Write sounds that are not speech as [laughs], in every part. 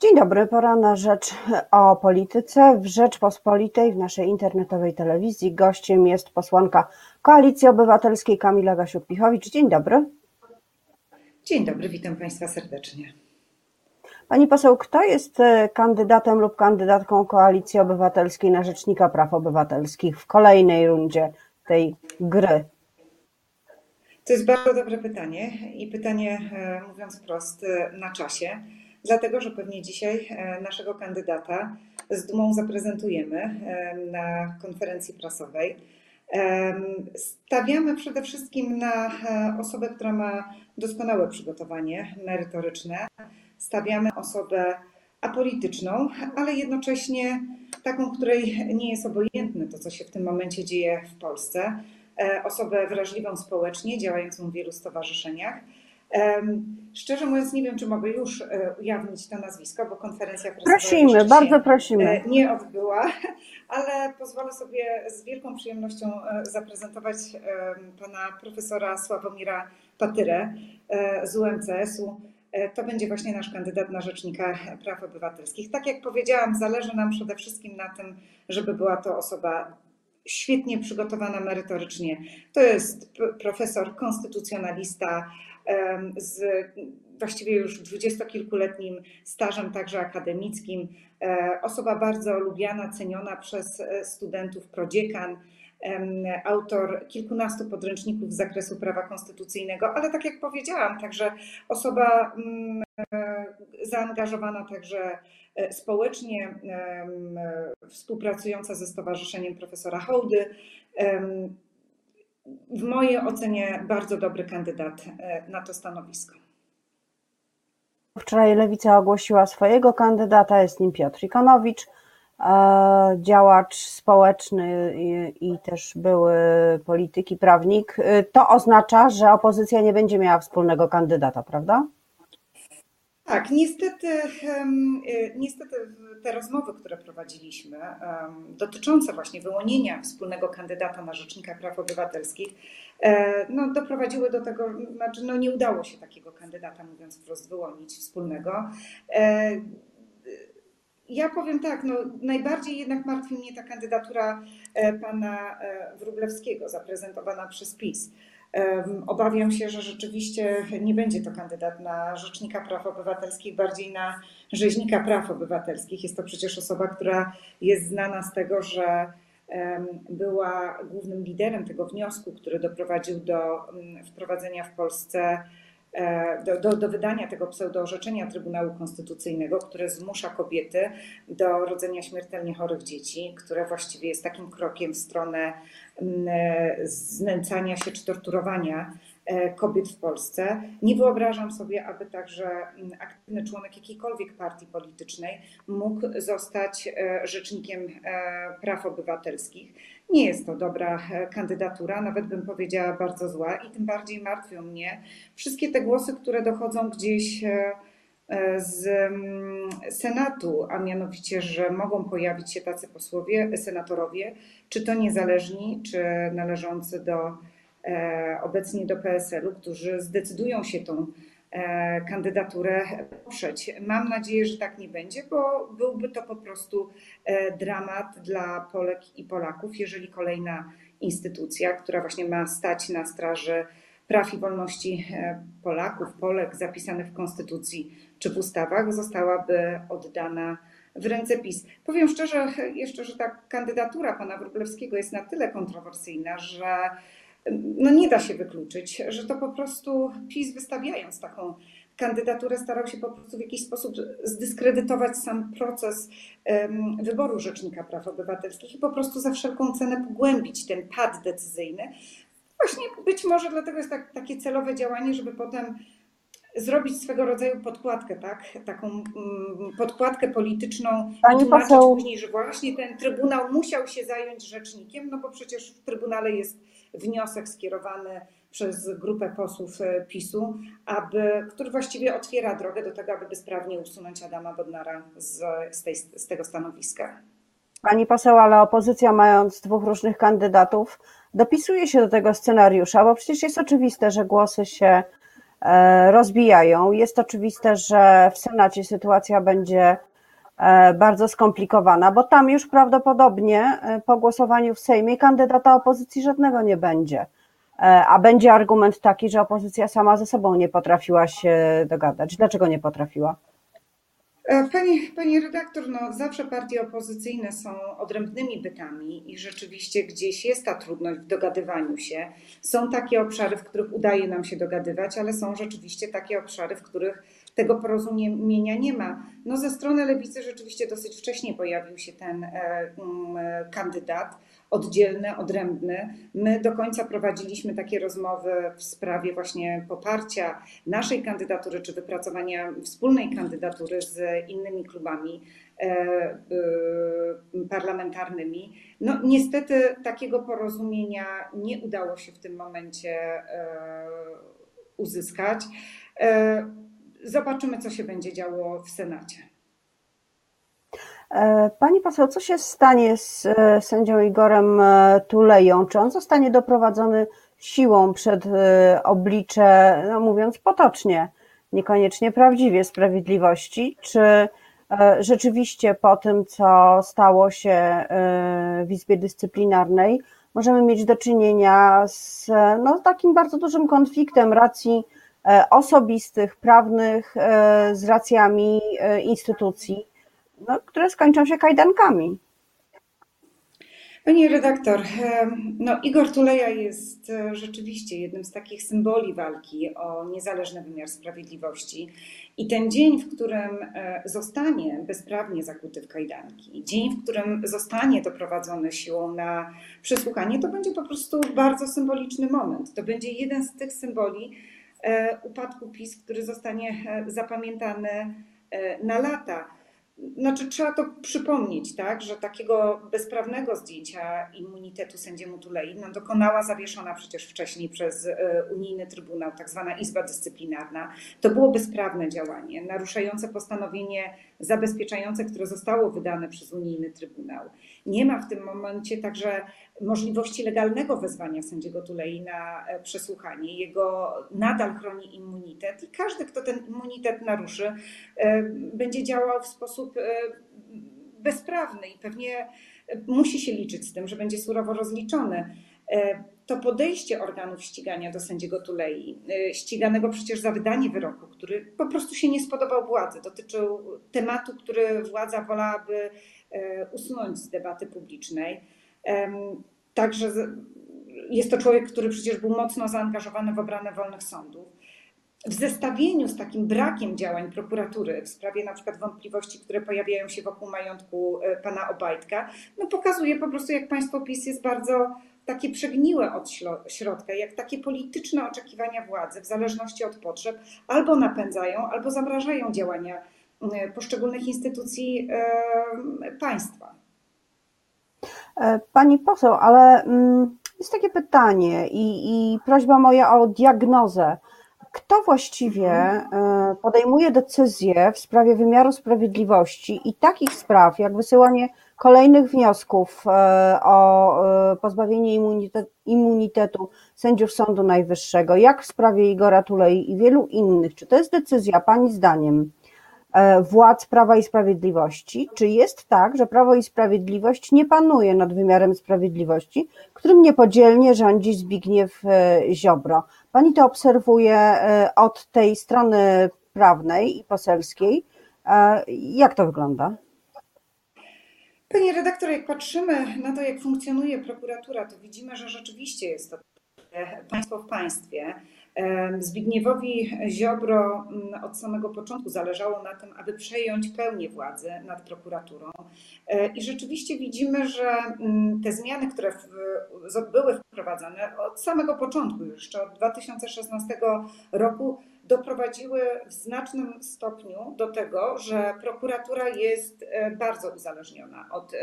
Dzień dobry, pora na rzecz o polityce w Rzeczpospolitej, w naszej internetowej telewizji. Gościem jest posłanka Koalicji Obywatelskiej Kamila Gasiuk-Pichowicz. Dzień dobry. Dzień dobry, witam Państwa serdecznie. Pani poseł, kto jest e, kandydatem lub kandydatką Koalicji Obywatelskiej na Rzecznika Praw Obywatelskich w kolejnej rundzie tej gry? To jest bardzo dobre pytanie i pytanie, e, mówiąc wprost, e, na czasie dlatego że pewnie dzisiaj e, naszego kandydata z dumą zaprezentujemy e, na konferencji prasowej. E, stawiamy przede wszystkim na osobę, która ma doskonałe przygotowanie merytoryczne. Stawiamy osobę apolityczną, ale jednocześnie taką, której nie jest obojętne to, co się w tym momencie dzieje w Polsce. Osobę wrażliwą społecznie, działającą w wielu stowarzyszeniach Szczerze mówiąc, nie wiem, czy mogę już e, ujawnić to nazwisko, bo konferencja prasowa prosimy, bardzo prosimy. E, nie odbyła, [laughs] ale pozwolę sobie z wielką przyjemnością e, zaprezentować pana profesora Sławomira Patyrę z UMCS-u. To będzie właśnie nasz kandydat na Rzecznika Praw Obywatelskich. Tak jak powiedziałam, zależy nam przede wszystkim na tym, żeby była to osoba świetnie przygotowana merytorycznie. To jest profesor konstytucjonalista, z właściwie już dwudziestokilkuletnim stażem także akademickim. E, osoba bardzo lubiana, ceniona przez e, studentów, prodziekan, autor kilkunastu podręczników z zakresu prawa konstytucyjnego, ale tak jak powiedziałam, także osoba mm, e, zaangażowana także społecznie, współpracująca ze Stowarzyszeniem Profesora Hołdy w mojej ocenie bardzo dobry kandydat e, na to stanowisko. Wczoraj Lewica ogłosiła swojego kandydata, jest nim Piotr Ikonowicz, e, działacz społeczny i też były polityk i prawnik. E, to oznacza, że opozycja nie będzie miała wspólnego kandydata, prawda? Tak, niestety, y, niestety te rozmowy, które prowadziliśmy, dotyczące właśnie wyłonienia wspólnego kandydata na Rzecznika Praw Obywatelskich, e, no, doprowadziły do tego, znaczy no, nie udało się takiego kandydata, mówiąc wprost, wyłonić wspólnego. E, ja powiem tak, no, najbardziej jednak martwi mnie ta kandydatura e, pana Wróblewskiego, zaprezentowana przez PiS. Obawiam się, że rzeczywiście nie będzie to kandydat na Rzecznika Praw Obywatelskich, bardziej na Rzeźnika Praw Obywatelskich. Jest to przecież osoba, która jest znana z tego, że była głównym liderem tego wniosku, który doprowadził do mm, wprowadzenia w Polsce do, do, do, wydania tego pseudoorzeczenia Trybunału Konstytucyjnego, które zmusza kobiety do rodzenia śmiertelnie chorych dzieci, które właściwie jest takim krokiem w stronę mm, e, znęcania się czy torturowania e, kobiet w Polsce. Nie wyobrażam sobie, aby także mm, aktywny członek jakiejkolwiek partii politycznej mógł zostać rzecznikiem praw obywatelskich. Nie jest to dobra e, kandydatura, nawet bym powiedziała bardzo zła i tym bardziej martwią mnie wszystkie te głosy, które dochodzą gdzieś e, e, z mm, Senatu, a mianowicie, że mogą pojawić się tacy posłowie, senatorowie, czy to niezależni, czy należący do obecnie do PSL-u, którzy zdecydują się tą E, kandydaturę poprzeć. Mam nadzieję, że tak nie będzie, bo byłby to po prostu e, dramat dla Polek i Polaków, jeżeli kolejna instytucja, która właśnie ma stać na straży praw i wolności e, Polaków, Polek zapisanych w Konstytucji czy w ustawach, zostałaby oddana w ręce PiS. Powiem szczerze jeszcze, że ta kandydatura pana Wróblewskiego jest na tyle kontrowersyjna, że no nie da się wykluczyć, że to po prostu PiS wystawiając taką kandydaturę starał się po prostu w jakiś sposób zdyskredytować sam proces wyboru Rzecznika Praw Obywatelskich i po prostu za wszelką cenę pogłębić ten pad decyzyjny. Właśnie być może dlatego jest tak, takie celowe działanie, żeby potem zrobić swego rodzaju podkładkę, tak? Taką mm, podkładkę polityczną Pani tłumaczyć poseł... później, że właśnie ten Trybunał musiał się zająć rzecznikiem, no bo przecież w Trybunale jest wniosek skierowany przez grupę posłów e, PiSu, aby, który właściwie otwiera drogę do tego, aby bezprawnie usunąć Adama Bodnara z, z, tej, z tego stanowiska. Pani poseł, ale opozycja mając dwóch różnych kandydatów, dopisuje się do tego scenariusza, bo przecież jest oczywiste, że głosy się rozbijają. Jest oczywiste, że w Senacie sytuacja będzie bardzo skomplikowana, bo tam już prawdopodobnie po głosowaniu w Sejmie kandydata opozycji żadnego nie będzie. A będzie argument taki, że opozycja sama ze sobą nie potrafiła się dogadać. Dlaczego nie potrafiła? E, pani, pani redaktor, no zawsze partie opozycyjne są odrębnymi bytami i rzeczywiście gdzieś jest ta trudność w dogadywaniu się. Są takie obszary, w których udaje nam się dogadywać, ale są rzeczywiście takie obszary, w których tego porozumienia nie ma. No ze strony lewicy rzeczywiście dosyć wcześnie pojawił się ten e, mm, kandydat oddzielny, odrębny. My do końca prowadziliśmy takie rozmowy w sprawie właśnie poparcia naszej kandydatury, czy wypracowania wspólnej kandydatury z innymi klubami e, e, parlamentarnymi. No niestety takiego porozumienia nie udało się w tym momencie uzyskać. Zobaczymy, co się będzie działo w Senacie. E, pani poseł, co się stanie z e, sędzią Igorem e, Tuleją? Czy on zostanie doprowadzony siłą przed oblicze, no mówiąc potocznie, niekoniecznie prawdziwie sprawiedliwości? Czy rzeczywiście po tym, co stało się w Izbie Dyscyplinarnej, możemy mieć do czynienia z no, takim bardzo dużym konfliktem racji osobistych, prawnych, z racjami instytucji? no, które skończą się kajdankami. Pani redaktor, no Igor Tuleja jest e, rzeczywiście jednym z takich symboli walki o niezależny wymiar sprawiedliwości. I ten dzień, w którym e, zostanie bezprawnie zakuty w kajdanki, dzień, w którym zostanie doprowadzony siłą na przesłuchanie, to będzie po prostu bardzo symboliczny moment. To będzie jeden z tych symboli e, upadku PiS, który zostanie zapamiętany na lata. Znaczy, trzeba to przypomnieć, tak, że takiego bezprawnego zdjęcia immunitetu sędziemu Tulei no, dokonała zawieszona przecież wcześniej przez e, unijny trybunał, tak zwana Izba Dyscyplinarna. To było bezprawne działanie, naruszające postanowienie zabezpieczające, które zostało wydane przez unijny trybunał. Nie ma w tym momencie także możliwości legalnego wezwania sędziego Tulei na e, przesłuchanie. Jego nadal chroni immunitet i każdy, kto ten immunitet naruszy, e, będzie działał w sposób e, bezprawny i pewnie musi się liczyć z tym, że będzie surowo rozliczony. To podejście organów ścigania do sędziego Tulei, ściganego przecież za wydanie wyroku, który po prostu się nie spodobał władzy, dotyczył tematu, który władza wolałaby usunąć z debaty publicznej Także jest to człowiek, który przecież był mocno zaangażowany w obranę wolnych sądów. W zestawieniu z takim brakiem działań prokuratury w sprawie na przykład wątpliwości, które pojawiają się wokół majątku e, pana Obajtka, no pokazuje po prostu, jak państwo PiS jest bardzo takie przegniłe od środka, jak takie polityczne oczekiwania władzy w zależności od potrzeb albo napędzają, albo zamrażają działania poszczególnych instytucji państwa. E, pani poseł, ale mm, jest takie pytanie i, i prośba moja o diagnozę. Kto właściwie e, podejmuje decyzje w sprawie wymiaru sprawiedliwości i takich spraw, jak wysyłanie kolejnych wniosków e, o pozbawienie immunitetu sędziów Sądu Najwyższego, jak w sprawie Igora Tulei i wielu innych? Czy to jest decyzja, Pani zdaniem, E, władz Prawa i Sprawiedliwości? Czy jest tak, że Prawo i Sprawiedliwość nie panuje nad wymiarem sprawiedliwości, którym niepodzielnie rządzi Zbigniew e, Ziobro? Pani to obserwuje e, od tej strony prawnej i poselskiej. Jak to wygląda? Pani redaktor, jak patrzymy na to, jak funkcjonuje prokuratura, to widzimy, że rzeczywiście jest to państwo w państwie. Zbigniewowi Ziobro mm, od samego początku zależało na tym, aby przejąć pełnię władzy nad prokuraturą. E, I rzeczywiście widzimy, że mm, te zmiany, które były wprowadzane od samego początku, jeszcze od 2016 roku, doprowadziły w znacznym stopniu do tego, że prokuratura jest e, bardzo uzależniona od e,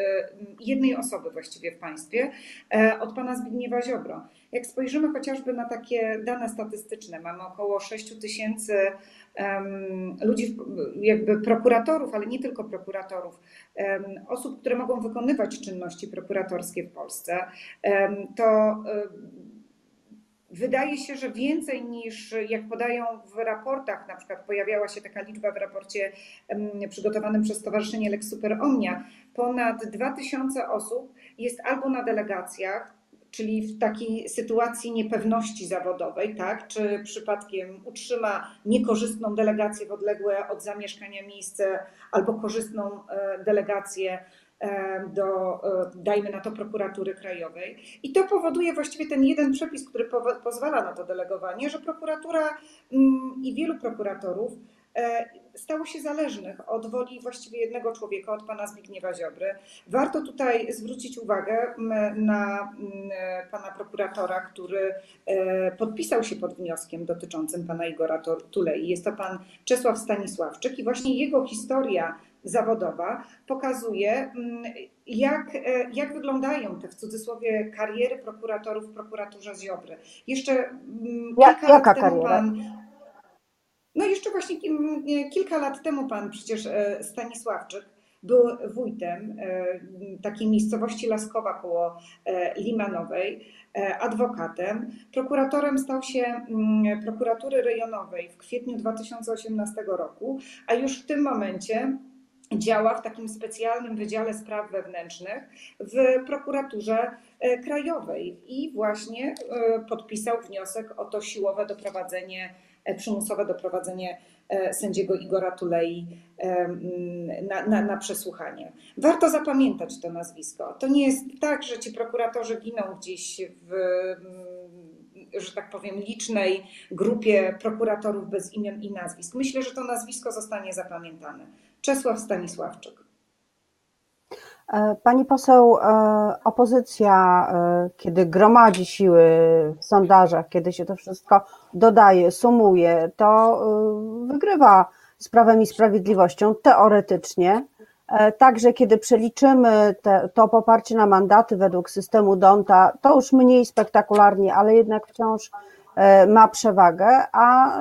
jednej osoby właściwie w państwie, e, od pana Zbigniewa Ziobro. Jak spojrzymy chociażby na takie dane statystyczne, mamy około 6 tysięcy ludzi, jakby prokuratorów, ale nie tylko prokuratorów, osób, które mogą wykonywać czynności prokuratorskie w Polsce, to Wydaje się, że więcej niż jak podają w raportach, na przykład pojawiała się taka liczba w raporcie przygotowanym przez Stowarzyszenie Lex Super Omnia, ponad 2000 osób jest albo na delegacjach, czyli w takiej sytuacji niepewności zawodowej, tak? czy przypadkiem utrzyma niekorzystną delegację w odległe od zamieszkania miejsce albo korzystną e, delegację do, e, dajmy na to, prokuratury krajowej. I to powoduje właściwie ten jeden przepis, który pozwala na to delegowanie, że prokuratura mm, i wielu prokuratorów E, stało się zależnych od woli właściwie jednego człowieka, od pana Zbigniewa Ziobry. Warto tutaj zwrócić uwagę na pana prokuratora, który e, podpisał się pod wnioskiem dotyczącym pana Igora Tulei. Jest to pan Czesław Stanisławczyk i właśnie jego historia zawodowa pokazuje, jak, e, jak wyglądają te w cudzysłowie kariery prokuratorów w prokuraturze Ziobry. Jeszcze kilka Jaka lat temu kariera? pan no jeszcze właśnie kilka lat temu pan przecież e, Stanisławczyk był wójtem e, takiej miejscowości Laskowa koło Limanowej, adwokatem. Prokuratorem stał się mm, prokuratury rejonowej w kwietniu 2018 roku, a już w tym momencie działa w takim specjalnym Wydziale Spraw Wewnętrznych w prokuraturze krajowej i właśnie podpisał wniosek o to siłowe doprowadzenie E, przymusowe doprowadzenie e, sędziego Igora Tulei e, na, na, na, przesłuchanie. Warto zapamiętać to nazwisko. To nie jest tak, że ci prokuratorzy giną gdzieś w, że tak powiem, licznej grupie prokuratorów bez imion i nazwisk. Myślę, że to nazwisko zostanie zapamiętane. Czesław Stanisławczyk. E, pani poseł, e, opozycja, e, kiedy gromadzi siły w sondażach, kiedy się to wszystko dodaje, sumuje, to wygrywa z prawem i sprawiedliwością teoretycznie. Także kiedy przeliczymy te, to poparcie na mandaty według systemu Donta, to już mniej spektakularnie, ale jednak wciąż ma przewagę, a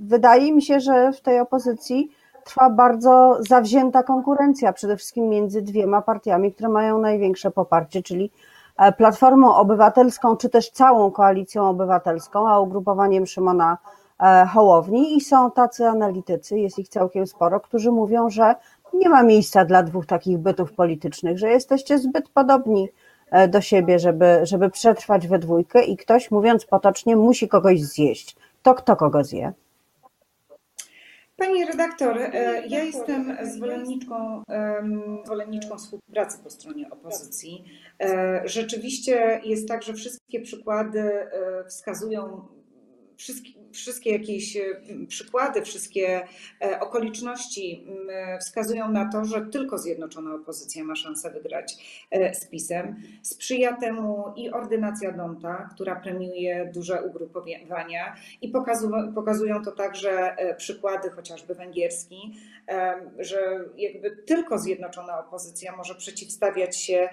wydaje mi się, że w tej opozycji trwa bardzo zawzięta konkurencja, przede wszystkim między dwiema partiami, które mają największe poparcie, czyli e, Platformą Obywatelską, czy też całą Koalicją Obywatelską, a ugrupowaniem Szymona e, Hołowni. I są tacy analitycy, jest ich całkiem sporo, którzy mówią, że nie ma miejsca dla dwóch takich bytów politycznych, że jesteście zbyt podobni e, do siebie, żeby, żeby przetrwać we dwójkę i ktoś, mówiąc potocznie, musi kogoś zjeść. To kto kogo zje? Pani redaktor, e, ja jestem zwolenniczką, zwolenniczką współpracy po stronie opozycji. E, rzeczywiście jest tak, że wszystkie przykłady e, wskazują, wszystkie, wszystkie jakieś e, przykłady, wszystkie e, okoliczności wskazują na to, że tylko zjednoczona opozycja ma szansę wygrać e, z PiSem. Sprzyja temu i ordynacja Donta, która premiuje duże ugrupowania i pokazują to także przykłady chociażby węgierski, że jakby tylko zjednoczona opozycja może przeciwstawiać się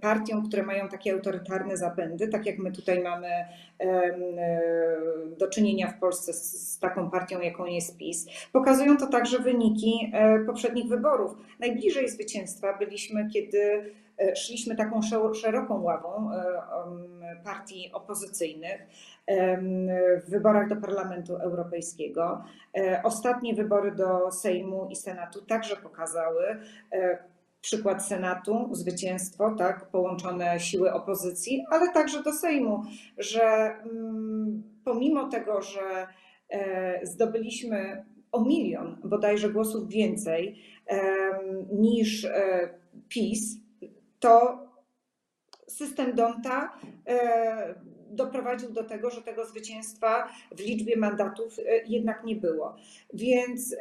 partiom, które mają takie autorytarne zapędy, tak jak my tutaj mamy do czynienia w Polsce z, z taką partią, jaką jest PiS. Pokazują to także wyniki e, poprzednich wyborów. Najbliżej zwycięstwa byliśmy, kiedy e, szliśmy taką szeroką ławą e, partii opozycyjnych w wyborach do Parlamentu Europejskiego. Ostatnie wybory do Sejmu i Senatu także pokazały, przykład Senatu, zwycięstwo, tak, połączone siły opozycji, ale także do Sejmu, że mm, pomimo tego, że e, zdobyliśmy o milion bodajże głosów więcej niż e, PiS, to system Donta e, doprowadził do tego, że tego zwycięstwa w liczbie mandatów jednak nie było. Więc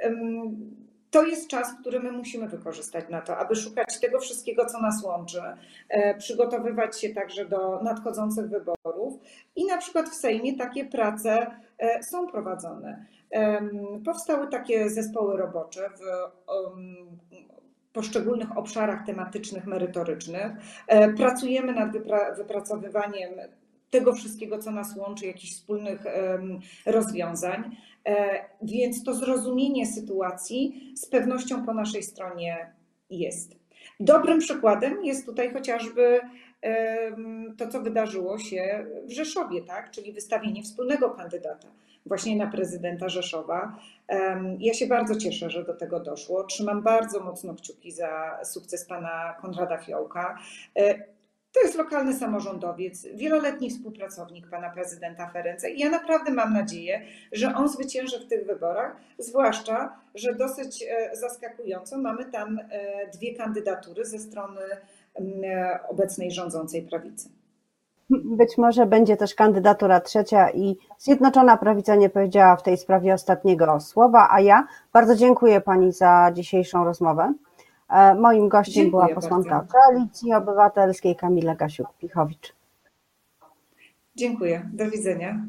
to jest czas, który my musimy wykorzystać na to, aby szukać tego wszystkiego, co nas łączy, e, przygotowywać się także do nadchodzących wyborów i na przykład w Sejmie takie prace e, są prowadzone. Powstały takie zespoły robocze w poszczególnych obszarach tematycznych, merytorycznych. E, pracujemy nad wypracowywaniem tego wszystkiego, co nas łączy, jakichś wspólnych rozwiązań. E, więc to zrozumienie sytuacji z pewnością po naszej stronie jest. Dobrym przykładem jest tutaj chociażby to, co wydarzyło się w Rzeszowie, tak? czyli wystawienie wspólnego kandydata właśnie na prezydenta Rzeszowa. Ja się bardzo cieszę, że do tego doszło. Trzymam bardzo mocno kciuki za sukces pana Konrada Fiołka. E, to jest lokalny samorządowiec, wieloletni współpracownik pana prezydenta Ferenca i ja naprawdę mam nadzieję, że on zwycięży w tych wyborach, zwłaszcza, że dosyć e, zaskakująco mamy tam e, dwie kandydatury ze strony obecnej rządzącej prawicy. Być może będzie też kandydatura trzecia i Zjednoczona Prawica nie powiedziała w tej sprawie ostatniego słowa, a ja bardzo dziękuję Pani za dzisiejszą rozmowę. E, moim gościem dziękuję była posłanka bardzo. Koalicji Obywatelskiej Kamila Gasiuk-Pichowicz. Dziękuję. Do widzenia.